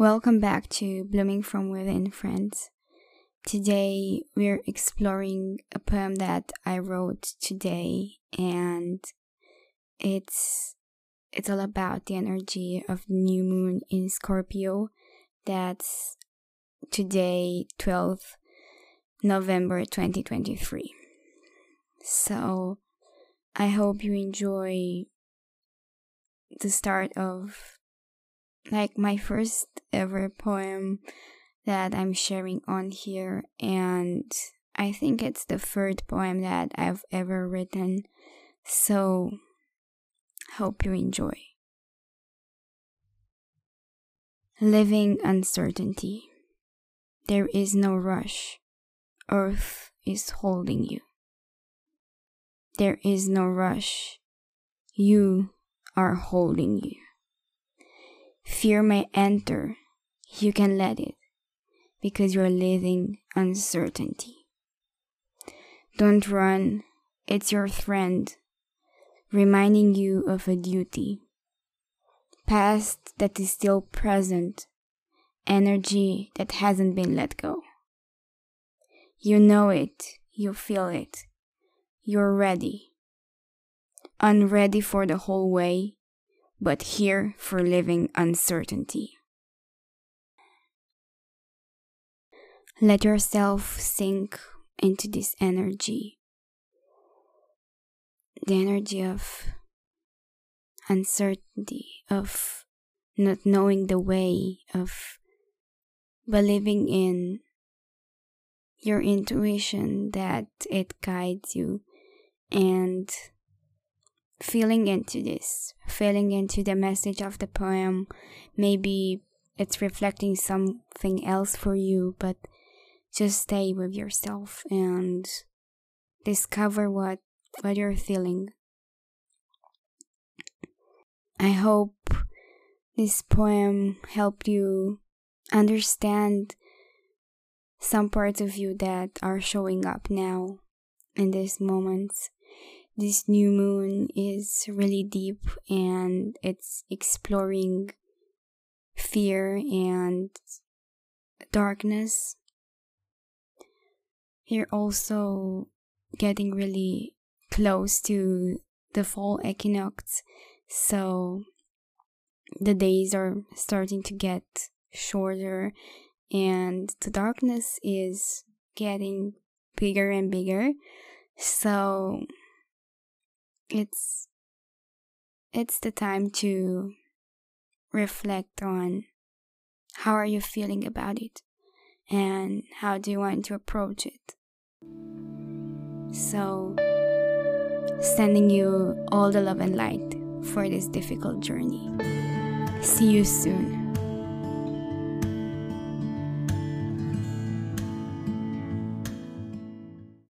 Welcome back to Blooming from Within, friends. Today we're exploring a poem that I wrote today, and it's it's all about the energy of the new moon in Scorpio. That's today, 12th November 2023. So I hope you enjoy the start of like my first ever poem that I'm sharing on here, and I think it's the third poem that I've ever written. So, hope you enjoy. Living uncertainty. There is no rush. Earth is holding you. There is no rush. You are holding you. Fear may enter, you can let it, because you're living uncertainty. Don't run, it's your friend, reminding you of a duty. Past that is still present, energy that hasn't been let go. You know it, you feel it, you're ready. Unready for the whole way, but here for living uncertainty. Let yourself sink into this energy. The energy of uncertainty, of not knowing the way, of believing in your intuition that it guides you and feeling into this, feeling into the message of the poem. Maybe it's reflecting something else for you, but just stay with yourself and discover what what you're feeling. I hope this poem helped you understand some parts of you that are showing up now in these moments this new moon is really deep and it's exploring fear and darkness. You're also getting really close to the fall equinox, so the days are starting to get shorter and the darkness is getting bigger and bigger. So it's it's the time to reflect on how are you feeling about it and how do you want to approach it. So sending you all the love and light for this difficult journey. See you soon